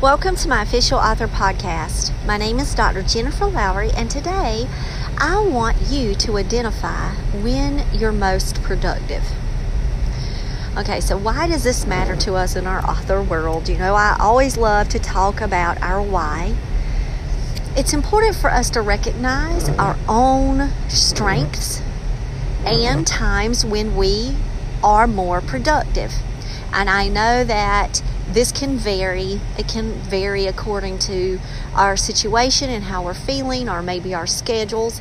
Welcome to my official author podcast. My name is Dr. Jennifer Lowry, and today I want you to identify when you're most productive. Okay, so why does this matter to us in our author world? You know, I always love to talk about our why. It's important for us to recognize our own strengths and times when we are more productive. And I know that this can vary. It can vary according to our situation and how we're feeling, or maybe our schedules.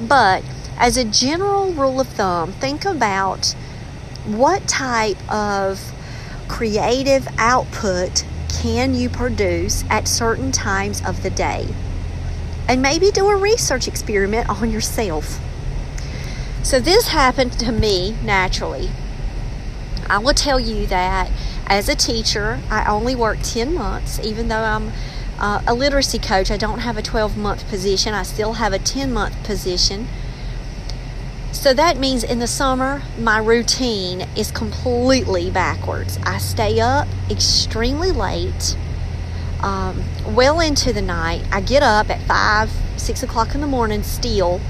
But as a general rule of thumb, think about what type of creative output can you produce at certain times of the day. And maybe do a research experiment on yourself. So, this happened to me naturally. I will tell you that as a teacher, I only work 10 months, even though I'm uh, a literacy coach. I don't have a 12 month position, I still have a 10 month position. So that means in the summer, my routine is completely backwards. I stay up extremely late, um, well into the night. I get up at 5, 6 o'clock in the morning still,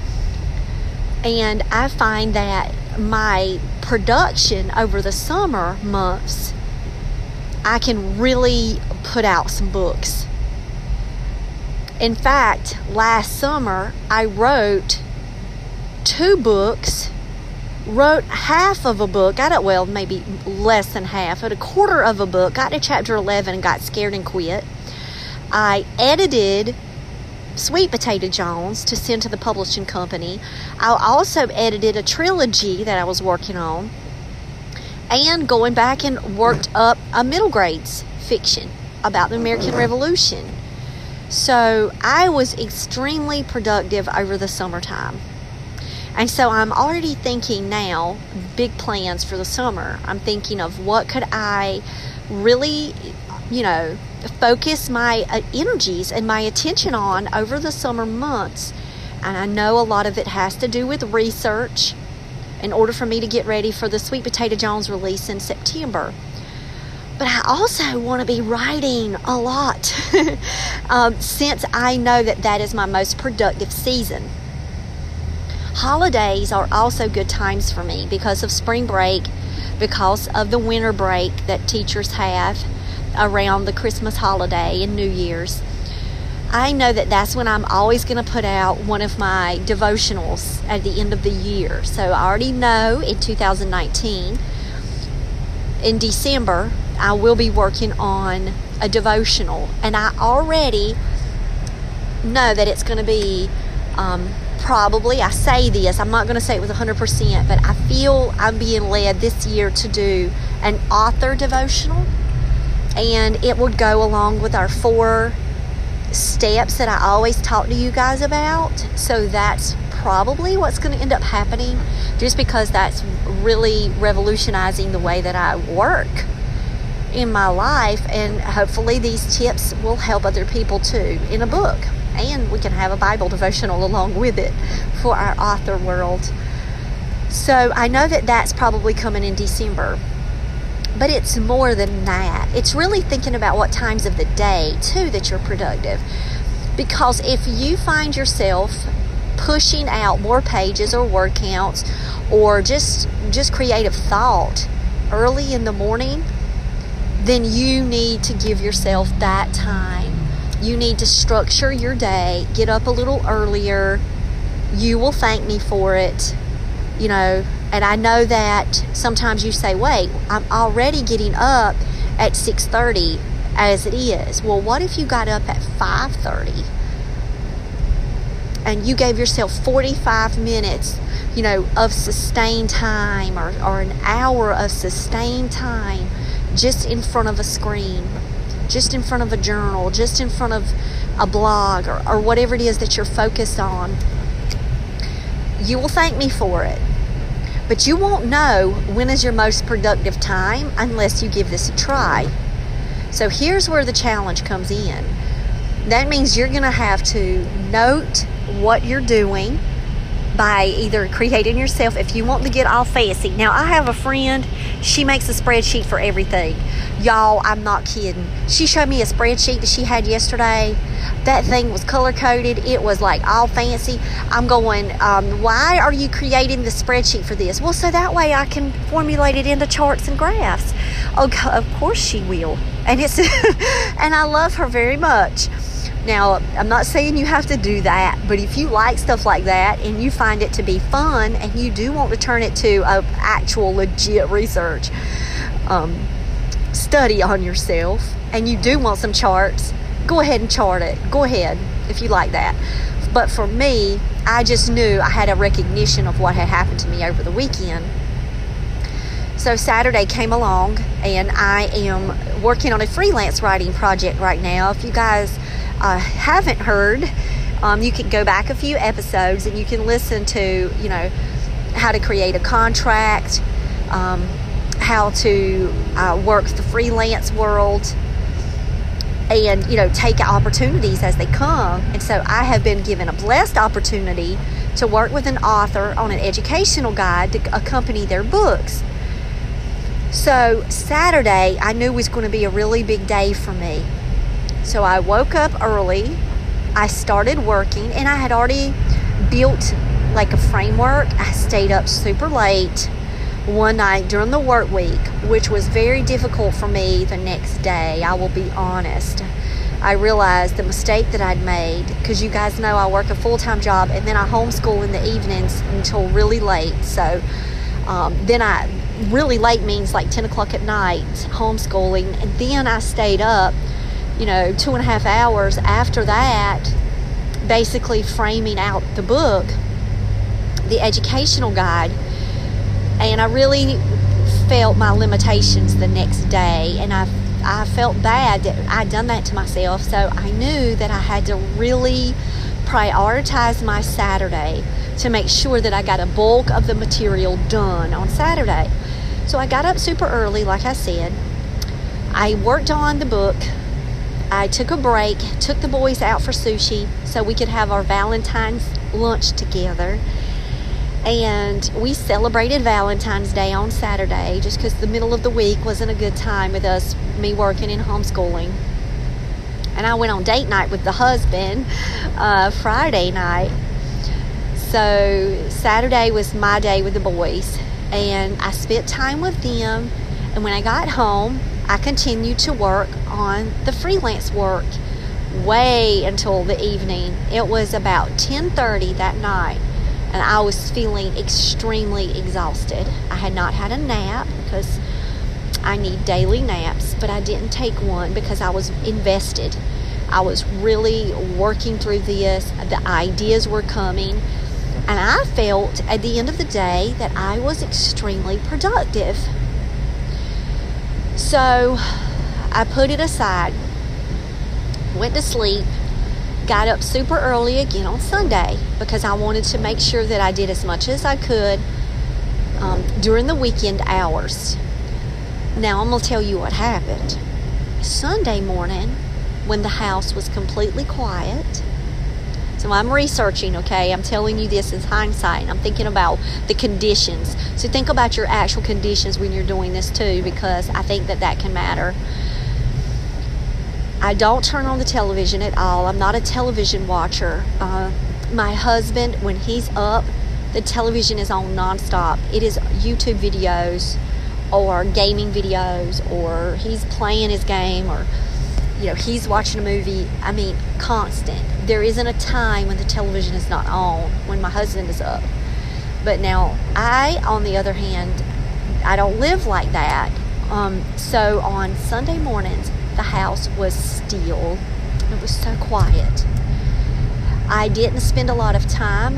and I find that my production over the summer months I can really put out some books. In fact, last summer I wrote two books, wrote half of a book, got it well, maybe less than half, but a quarter of a book, got to chapter 11 and got scared and quit. I edited Sweet Potato Jones to send to the publishing company. I also edited a trilogy that I was working on and going back and worked up a middle grades fiction about the American Revolution. So I was extremely productive over the summertime. And so I'm already thinking now big plans for the summer. I'm thinking of what could I really, you know, focus my uh, energies and my attention on over the summer months. And I know a lot of it has to do with research in order for me to get ready for the Sweet Potato Jones release in September. But I also want to be writing a lot um, since I know that that is my most productive season. Holidays are also good times for me because of spring break, because of the winter break that teachers have around the Christmas holiday and New Year's. I know that that's when I'm always going to put out one of my devotionals at the end of the year. So I already know in 2019, in December, I will be working on a devotional. And I already know that it's going to be um, probably, I say this, I'm not going to say it was 100%, but I feel I'm being led this year to do an author devotional. And it would go along with our four steps that I always talk to you guys about. So that's probably what's going to end up happening just because that's really revolutionizing the way that I work in my life. And hopefully, these tips will help other people too in a book. And we can have a Bible devotional along with it for our author world. So I know that that's probably coming in December. But it's more than that. It's really thinking about what times of the day, too, that you're productive. Because if you find yourself pushing out more pages or word counts or just just creative thought early in the morning, then you need to give yourself that time. You need to structure your day, get up a little earlier. You will thank me for it. You know, and I know that sometimes you say, "Wait, I'm already getting up at 6:30 as it is." Well, what if you got up at 5:30? and you gave yourself 45 minutes, you know, of sustained time or, or an hour of sustained time just in front of a screen, just in front of a journal, just in front of a blog or, or whatever it is that you're focused on, you will thank me for it. But you won't know when is your most productive time unless you give this a try. So here's where the challenge comes in. That means you're going to have to note what you're doing by either creating yourself if you want to get all fancy. Now, I have a friend, she makes a spreadsheet for everything. Y'all, I'm not kidding. She showed me a spreadsheet that she had yesterday. That thing was color coded, it was like all fancy. I'm going, um, why are you creating the spreadsheet for this? Well, so that way I can formulate it into charts and graphs. Oh, of course she will. And it's, and I love her very much. Now, I'm not saying you have to do that, but if you like stuff like that and you find it to be fun and you do want to turn it to a actual legit research um, study on yourself and you do want some charts, go ahead and chart it. Go ahead if you like that. But for me, I just knew I had a recognition of what had happened to me over the weekend. So Saturday came along, and I am working on a freelance writing project right now. If you guys uh, haven't heard, um, you can go back a few episodes and you can listen to, you know, how to create a contract, um, how to uh, work the freelance world, and, you know, take opportunities as they come. And so I have been given a blessed opportunity to work with an author on an educational guide to accompany their books. So Saturday, I knew was going to be a really big day for me. So I woke up early, I started working, and I had already built like a framework. I stayed up super late one night during the work week, which was very difficult for me the next day, I will be honest. I realized the mistake that I'd made because you guys know I work a full time job and then I homeschool in the evenings until really late. So um, then I really late means like 10 o'clock at night homeschooling, and then I stayed up you know, two and a half hours after that, basically framing out the book, the educational guide. And I really felt my limitations the next day. And I, I felt bad that I'd done that to myself. So I knew that I had to really prioritize my Saturday to make sure that I got a bulk of the material done on Saturday. So I got up super early, like I said. I worked on the book I took a break, took the boys out for sushi so we could have our Valentine's lunch together. And we celebrated Valentine's Day on Saturday just because the middle of the week wasn't a good time with us, me working and homeschooling. And I went on date night with the husband uh, Friday night. So Saturday was my day with the boys. And I spent time with them. And when I got home, I continued to work on the freelance work way until the evening. It was about 10:30 that night and I was feeling extremely exhausted. I had not had a nap because I need daily naps, but I didn't take one because I was invested. I was really working through this. The ideas were coming. And I felt at the end of the day that I was extremely productive. So I put it aside, went to sleep, got up super early again on Sunday because I wanted to make sure that I did as much as I could um, during the weekend hours. Now I'm going to tell you what happened. Sunday morning, when the house was completely quiet, so I'm researching, okay? I'm telling you this is hindsight. I'm thinking about the conditions. So think about your actual conditions when you're doing this too, because I think that that can matter. I don't turn on the television at all. I'm not a television watcher. Uh, my husband, when he's up, the television is on nonstop. It is YouTube videos or gaming videos, or he's playing his game, or you know, he's watching a movie. I mean, constant. There isn't a time when the television is not on when my husband is up. But now, I, on the other hand, I don't live like that. Um, so on Sunday mornings, the house was still. It was so quiet. I didn't spend a lot of time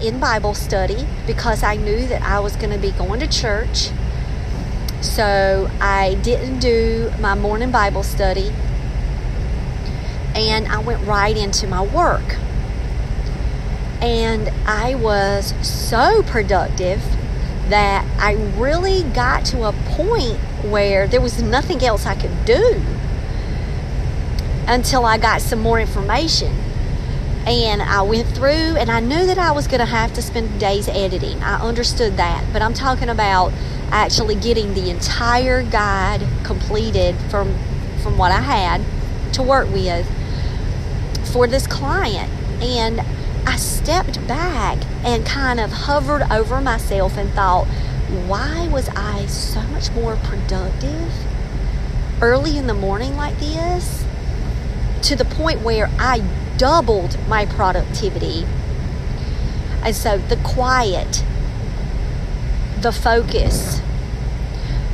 in Bible study because I knew that I was going to be going to church. So I didn't do my morning Bible study and I went right into my work. And I was so productive that I really got to a point where there was nothing else I could do until I got some more information. And I went through and I knew that I was going to have to spend days editing. I understood that. But I'm talking about actually getting the entire guide completed from from what I had to work with for this client. And I stepped back and kind of hovered over myself and thought, why was I so much more productive early in the morning like this to the point where I doubled my productivity? And so the quiet, the focus,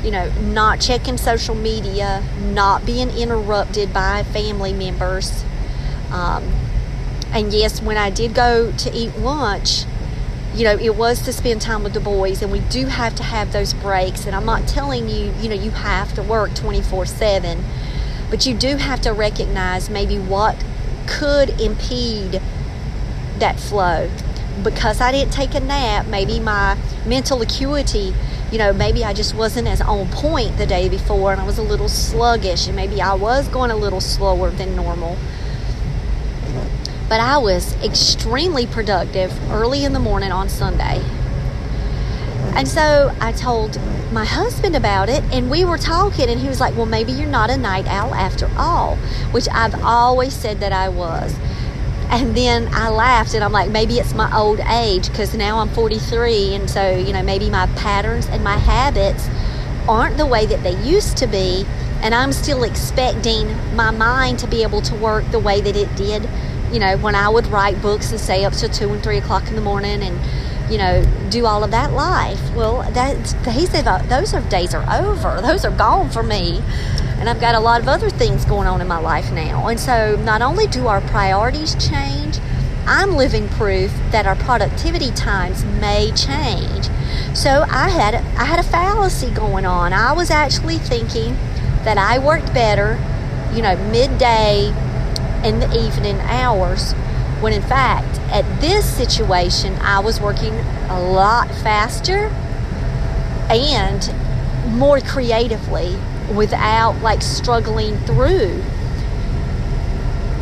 you know, not checking social media, not being interrupted by family members. Um, and yes, when I did go to eat lunch, you know, it was to spend time with the boys, and we do have to have those breaks. And I'm not telling you, you know, you have to work 24 7, but you do have to recognize maybe what could impede that flow. Because I didn't take a nap, maybe my mental acuity, you know, maybe I just wasn't as on point the day before and I was a little sluggish, and maybe I was going a little slower than normal but I was extremely productive early in the morning on Sunday. And so I told my husband about it, and we were talking, and he was like, Well, maybe you're not a night owl after all, which I've always said that I was. And then I laughed, and I'm like, Maybe it's my old age because now I'm 43, and so, you know, maybe my patterns and my habits aren't the way that they used to be, and I'm still expecting my mind to be able to work the way that it did you know, when I would write books and stay up till two and three o'clock in the morning and, you know, do all of that life. Well, that he said those are days are over. Those are gone for me. And I've got a lot of other things going on in my life now. And so not only do our priorities change, I'm living proof that our productivity times may change. So I had I had a fallacy going on. I was actually thinking that I worked better, you know, midday in the evening hours when in fact at this situation I was working a lot faster and more creatively without like struggling through.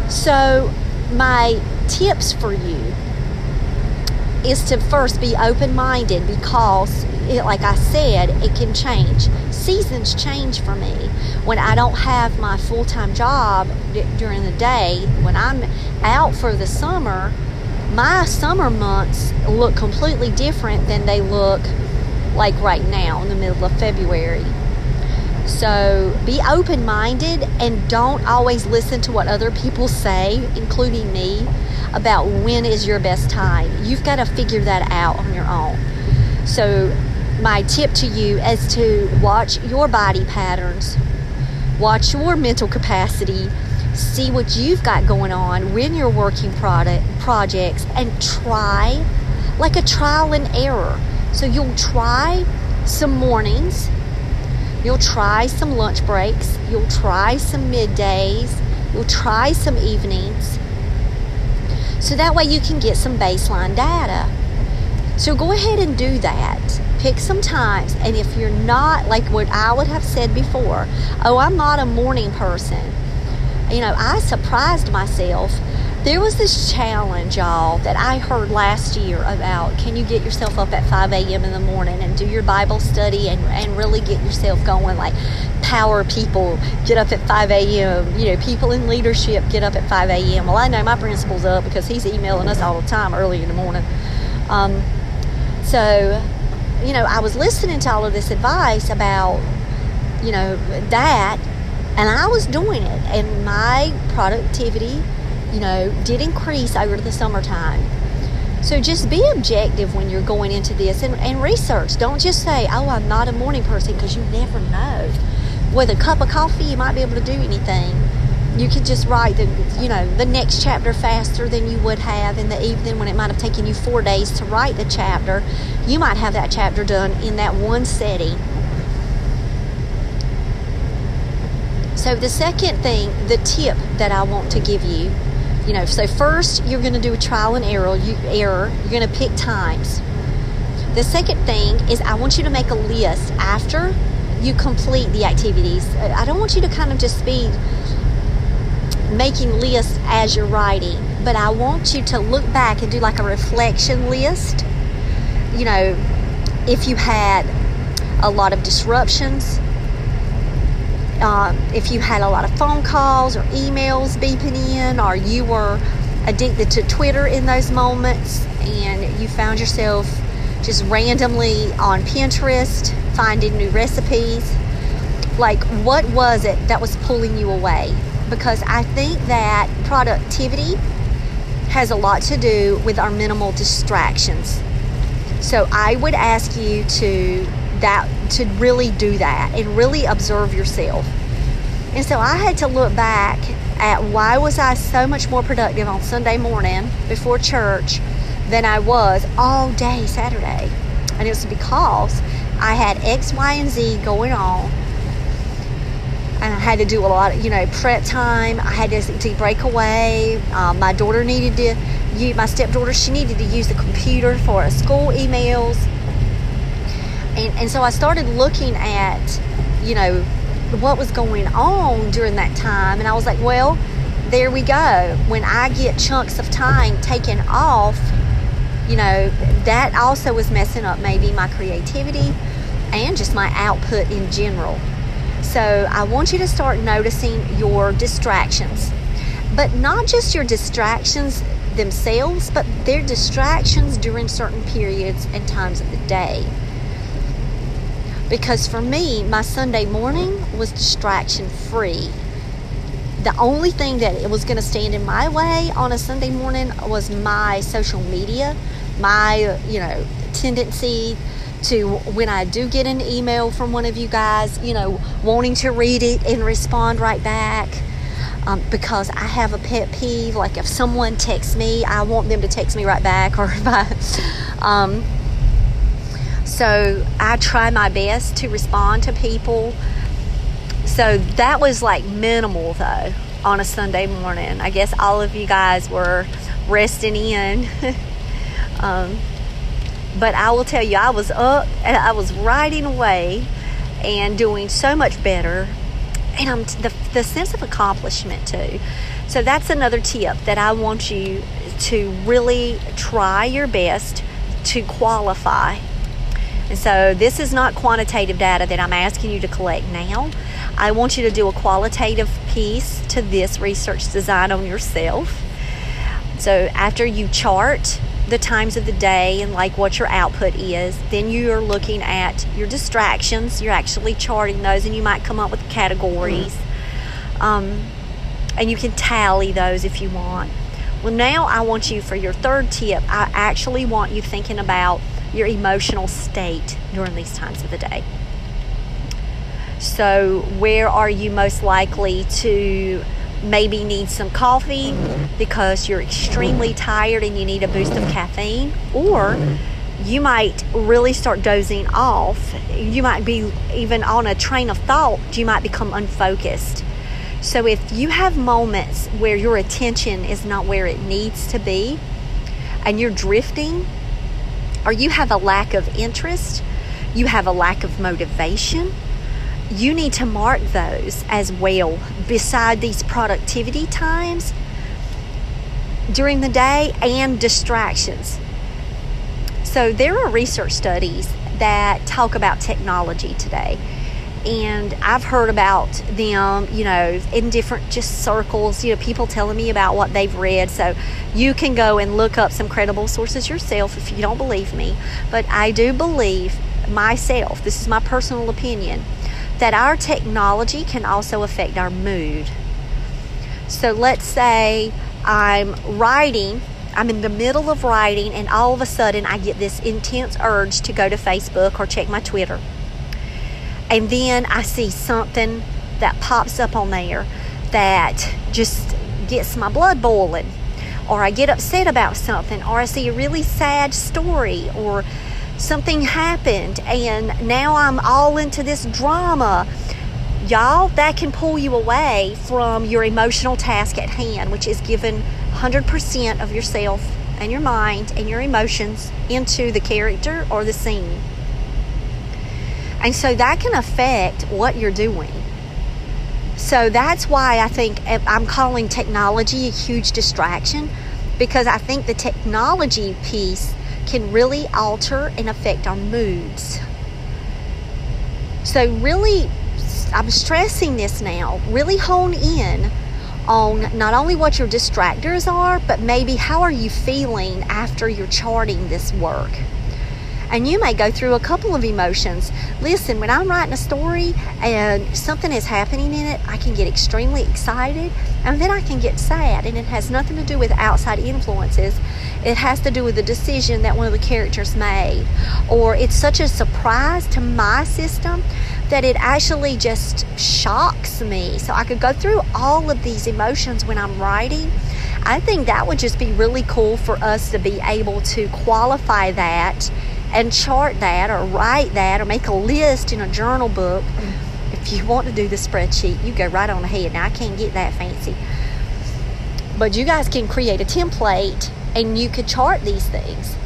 So my tips for you is to first be open-minded because it, like I said, it can change. Seasons change for me. When I don't have my full time job d- during the day, when I'm out for the summer, my summer months look completely different than they look like right now in the middle of February. So be open minded and don't always listen to what other people say, including me, about when is your best time. You've got to figure that out on your own. So my tip to you is to watch your body patterns, watch your mental capacity, see what you've got going on when you're working product projects, and try like a trial and error. So you'll try some mornings, you'll try some lunch breaks, you'll try some middays, you'll try some evenings. So that way you can get some baseline data. So go ahead and do that pick some times and if you're not like what I would have said before, oh, I'm not a morning person. You know, I surprised myself. There was this challenge, y'all, that I heard last year about can you get yourself up at 5 a.m. in the morning and do your Bible study and, and really get yourself going? Like, power people get up at 5 a.m. You know, people in leadership get up at 5 a.m. Well, I know my principal's up because he's emailing us all the time early in the morning. Um, so you know, I was listening to all of this advice about, you know, that, and I was doing it, and my productivity, you know, did increase over the summertime. So just be objective when you're going into this and, and research. Don't just say, oh, I'm not a morning person because you never know. With a cup of coffee, you might be able to do anything. You could just write the you know the next chapter faster than you would have in the evening when it might have taken you four days to write the chapter. You might have that chapter done in that one setting. So the second thing the tip that i want to give you you know so first you're going to do a trial and error you error. You're going to pick times. The second thing is i want you to make a list after you complete the activities. I don't want you to kind of just be making lists as you're writing, but I want you to look back and do like a reflection list. You know, if you had a lot of disruptions, uh, if you had a lot of phone calls or emails beeping in, or you were addicted to Twitter in those moments and you found yourself just randomly on Pinterest finding new recipes, like what was it that was pulling you away? Because I think that productivity has a lot to do with our minimal distractions. So I would ask you to that to really do that and really observe yourself. And so I had to look back at why was I so much more productive on Sunday morning before church than I was all day Saturday. And it was because I had X, Y, and Z going on and I had to do a lot of, you know, prep time. I had to, break away. Um, my daughter needed to use, my stepdaughter, she needed to use the computer for school emails. And, and so I started looking at, you know, what was going on during that time. And I was like, well, there we go. When I get chunks of time taken off, you know, that also was messing up maybe my creativity and just my output in general. So I want you to start noticing your distractions, but not just your distractions themselves, but their distractions during certain periods and times of the day. Because for me, my Sunday morning was distraction free. The only thing that it was going to stand in my way on a Sunday morning was my social media, my, you know, tendency to when I do get an email from one of you guys, you know, wanting to read it and respond right back. Um, because I have a pet peeve. Like if someone texts me, I want them to text me right back. Or if I, um, so I try my best to respond to people. So that was like minimal though on a Sunday morning. I guess all of you guys were resting in. um, but I will tell you, I was up and I was riding away and doing so much better. And I'm the, the sense of accomplishment too. So that's another tip that I want you to really try your best to qualify. And so this is not quantitative data that I'm asking you to collect now. I want you to do a qualitative piece to this research design on yourself. So after you chart the times of the day and like what your output is. Then you are looking at your distractions. You're actually charting those, and you might come up with categories. Mm-hmm. Um, and you can tally those if you want. Well, now I want you for your third tip. I actually want you thinking about your emotional state during these times of the day. So, where are you most likely to maybe need some coffee because you're extremely tired and you need a boost of caffeine, or you might really start dozing off. You might be even on a train of thought, you might become unfocused. So, if you have moments where your attention is not where it needs to be and you're drifting, or you have a lack of interest, you have a lack of motivation, you need to mark those as well beside these productivity times during the day and distractions. So, there are research studies that talk about technology today. And I've heard about them, you know, in different just circles, you know, people telling me about what they've read. So you can go and look up some credible sources yourself if you don't believe me. But I do believe myself, this is my personal opinion, that our technology can also affect our mood. So let's say I'm writing, I'm in the middle of writing, and all of a sudden I get this intense urge to go to Facebook or check my Twitter. And then I see something that pops up on there. that just gets my blood boiling, or I get upset about something, or I see a really sad story, or something happened, and now I'm all into this drama. Y'all, that can pull you away from your emotional task at hand, which is given 100% of yourself and your mind and your emotions into the character or the scene. And so that can affect what you're doing. So that's why I think eh, I'm calling technology a huge distraction because I think the technology piece can really alter and affect our moods. So, really, I'm stressing this now. Really hone in on not only what your distractors are, but maybe how are you feeling after you're charting this work. And you may go through a couple of emotions. Listen, when I'm writing a story and something is happening in it, I can get extremely excited and then I can get sad. And it has nothing to do with outside influences, it has to do with the decision that one of the characters made. Or it's such a surprise to my system that it actually just shocks me. So I could go through all of these emotions when I'm writing. I think that would just be really cool for us to be able to qualify that and chart that or write that or make a list in a journal book. If you want to do the spreadsheet, you go right on ahead. Now, I can't get that fancy. But you guys can create a template and you could chart these things.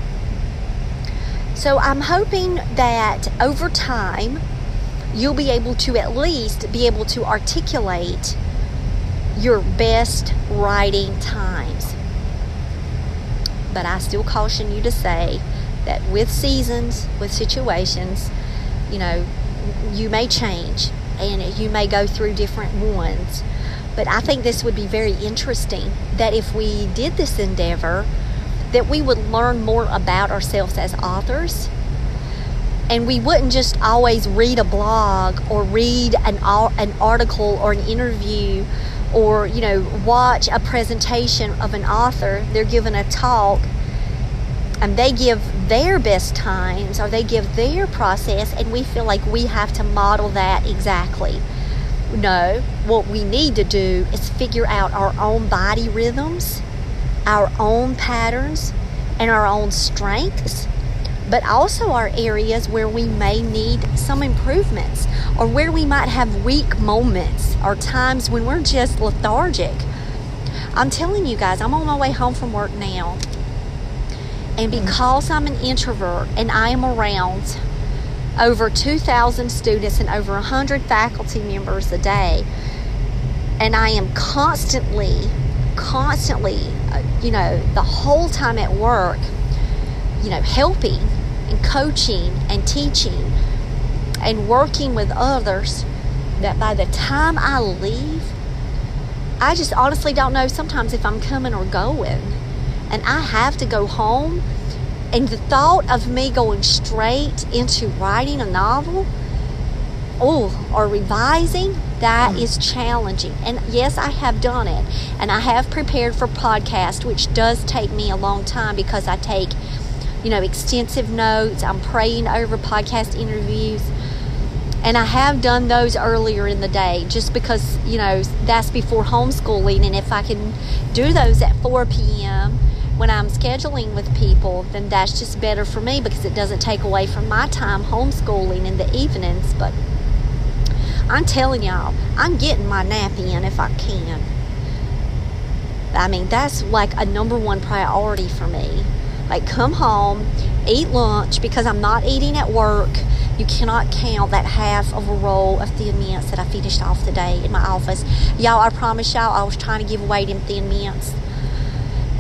So I'm hoping that over time, you'll be able to at least be able to articulate your best writing times. But I still caution you to say that with seasons, with situations, you know, you may change and you may go through different ones. But I think this would be very interesting that if we did this endeavor, that we would learn more about ourselves as authors and we wouldn't just always read a blog or read an, an article or an interview or you know watch a presentation of an author they're given a talk and they give their best times or they give their process and we feel like we have to model that exactly no what we need to do is figure out our own body rhythms our own patterns and our own strengths but also our areas where we may need some improvements or where we might have weak moments or times when we're just lethargic. I'm telling you guys, I'm on my way home from work now. And because I'm an introvert and I am around over 2,000 students and over 100 faculty members a day, and I am constantly, constantly, uh, you know, the whole time at work, you know, helping and coaching and teaching and working with others that by the time I leave, I just honestly don't know sometimes if I'm coming or going. And I have to go home. And the thought of me going straight into writing a novel oh, or revising, that mm. challenging. And yes, I have done it. And I have prepared for podcast, which does take me a long time because I take you know, extensive notes. I'm praying over podcast interviews. And I have done those earlier in the day just because, you know, that's before homeschooling. And if I can do those at 4 p.m. when I'm scheduling with people, then that's just better for me because it doesn't take away from my time homeschooling in the evenings. But I'm telling y'all, I'm getting my nap in if I can. I mean, that's like a number one priority for me. Like, come home, eat lunch because I'm not eating at work. You cannot count that half of a roll of thin mints that I finished off today in my office. Y'all, I promise y'all, I was trying to give away them thin mints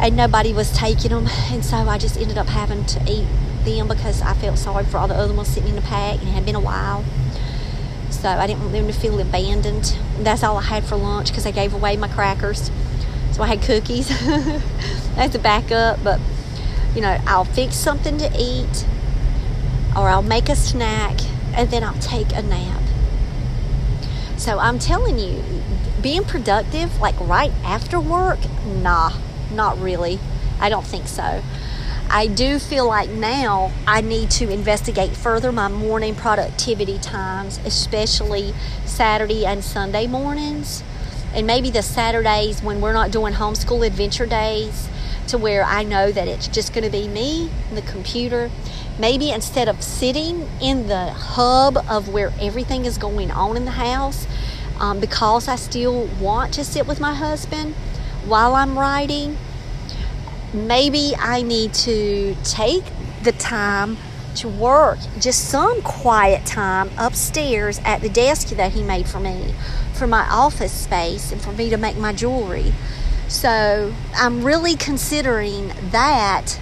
and nobody was taking them. And so I just ended up having to eat them because I felt sorry for all the other ones sitting in the pack and it had been a while. So I didn't want them to feel abandoned. That's all I had for lunch because I gave away my crackers. So I had cookies. That's a backup, but you know, I'll fix something to eat or I'll make a snack and then I'll take a nap. So I'm telling you, being productive like right after work, nah, not really. I don't think so. I do feel like now I need to investigate further my morning productivity times, especially Saturday and Sunday mornings, And maybe the Saturdays when we're not doing homeschool adventure days, to where I know that it's just going to be me and the computer. Maybe instead of sitting in the hub of where everything is going on in the house, um, because I still want to sit with my husband while I'm writing, maybe I need to take the time to work, just some quiet time upstairs at the desk that he made for me, for my office space, and for me to make my jewelry. So I'm really considering that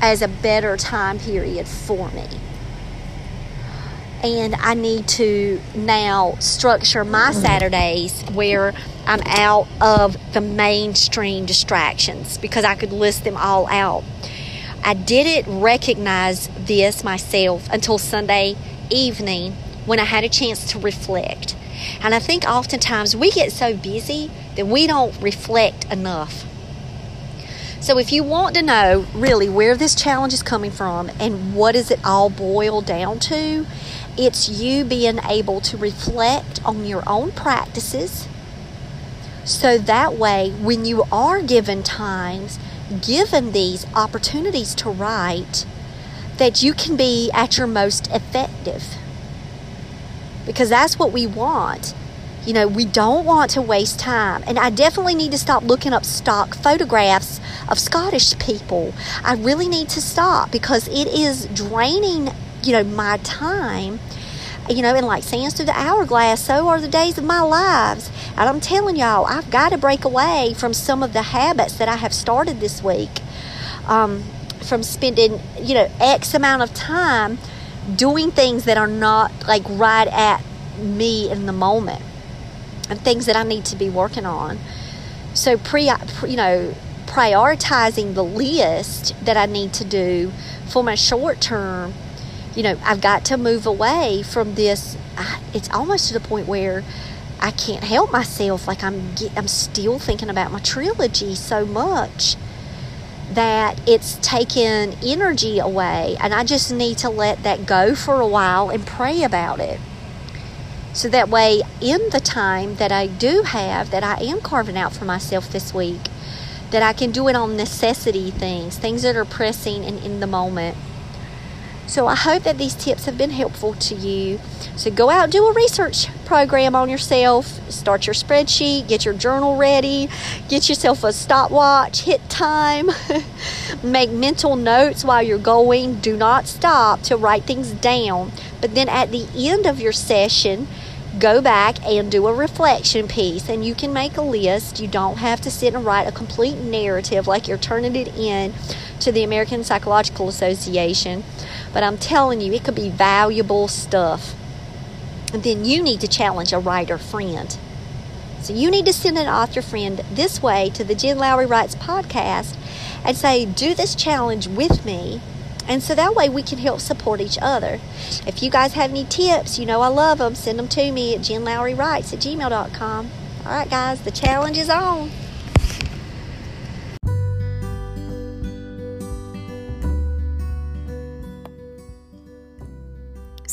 as a better time period for me. And I need to now structure my mm-hmm. Saturdays where I'm out of the mainstream distractions because I could list them all out. I didn't recognize this myself until Sunday evening when I had a chance to reflect. And I think oftentimes we get so busy that we don't reflect enough. So, if you want to know really where this challenge is coming from and what does it all boil down to, it's you being able to reflect on your own practices. So that way, when you are given times, given these opportunities to write, that you can be at your most effective. Because that's what we want you know, we don't want to waste time. And I definitely need to stop looking up stock photographs of Scottish people. I really need to stop because it is draining, you know, my time. You know, and like sands through the hourglass, so are the days of my lives. And I'm telling y'all, I've got to break away from some of the habits that I have started this week. Um, from spending, you know, X amount of time doing things that are not like right at me in the moment and things that I need to be working on. So pre, you know, prioritizing the list that I need to do for my short term, you know, I've got to move away from this. It's almost to the point where I can't help myself. Like I'm, I'm still thinking about my trilogy so much that it's taken energy away, and I just need to let that go for a while and pray about it. So that way, in the time that I do have, that I am carving out for myself this week, that I can do it on necessity things, things that are pressing and in the moment. So I hope that these tips have been helpful to you. So go out do a research program on yourself, start your spreadsheet, get your journal ready, get yourself a stopwatch, hit time, make mental notes while you're going. Do not stop to write things down. But then at the end of your session, go back and do a reflection piece and you can make a list. You don't have to sit and write a complete narrative like you're turning it in to the American Psychological Association. But I'm telling you, it could be valuable stuff. And then you need to challenge a writer friend. So you need to send an author friend this way to the Jen Lowry Writes podcast and say, Do this challenge with me and so that way we can help support each other. If you guys have any tips, you know I love them, send them to me at jenlowrywrites at gmail.com. All right, guys, the challenge is on.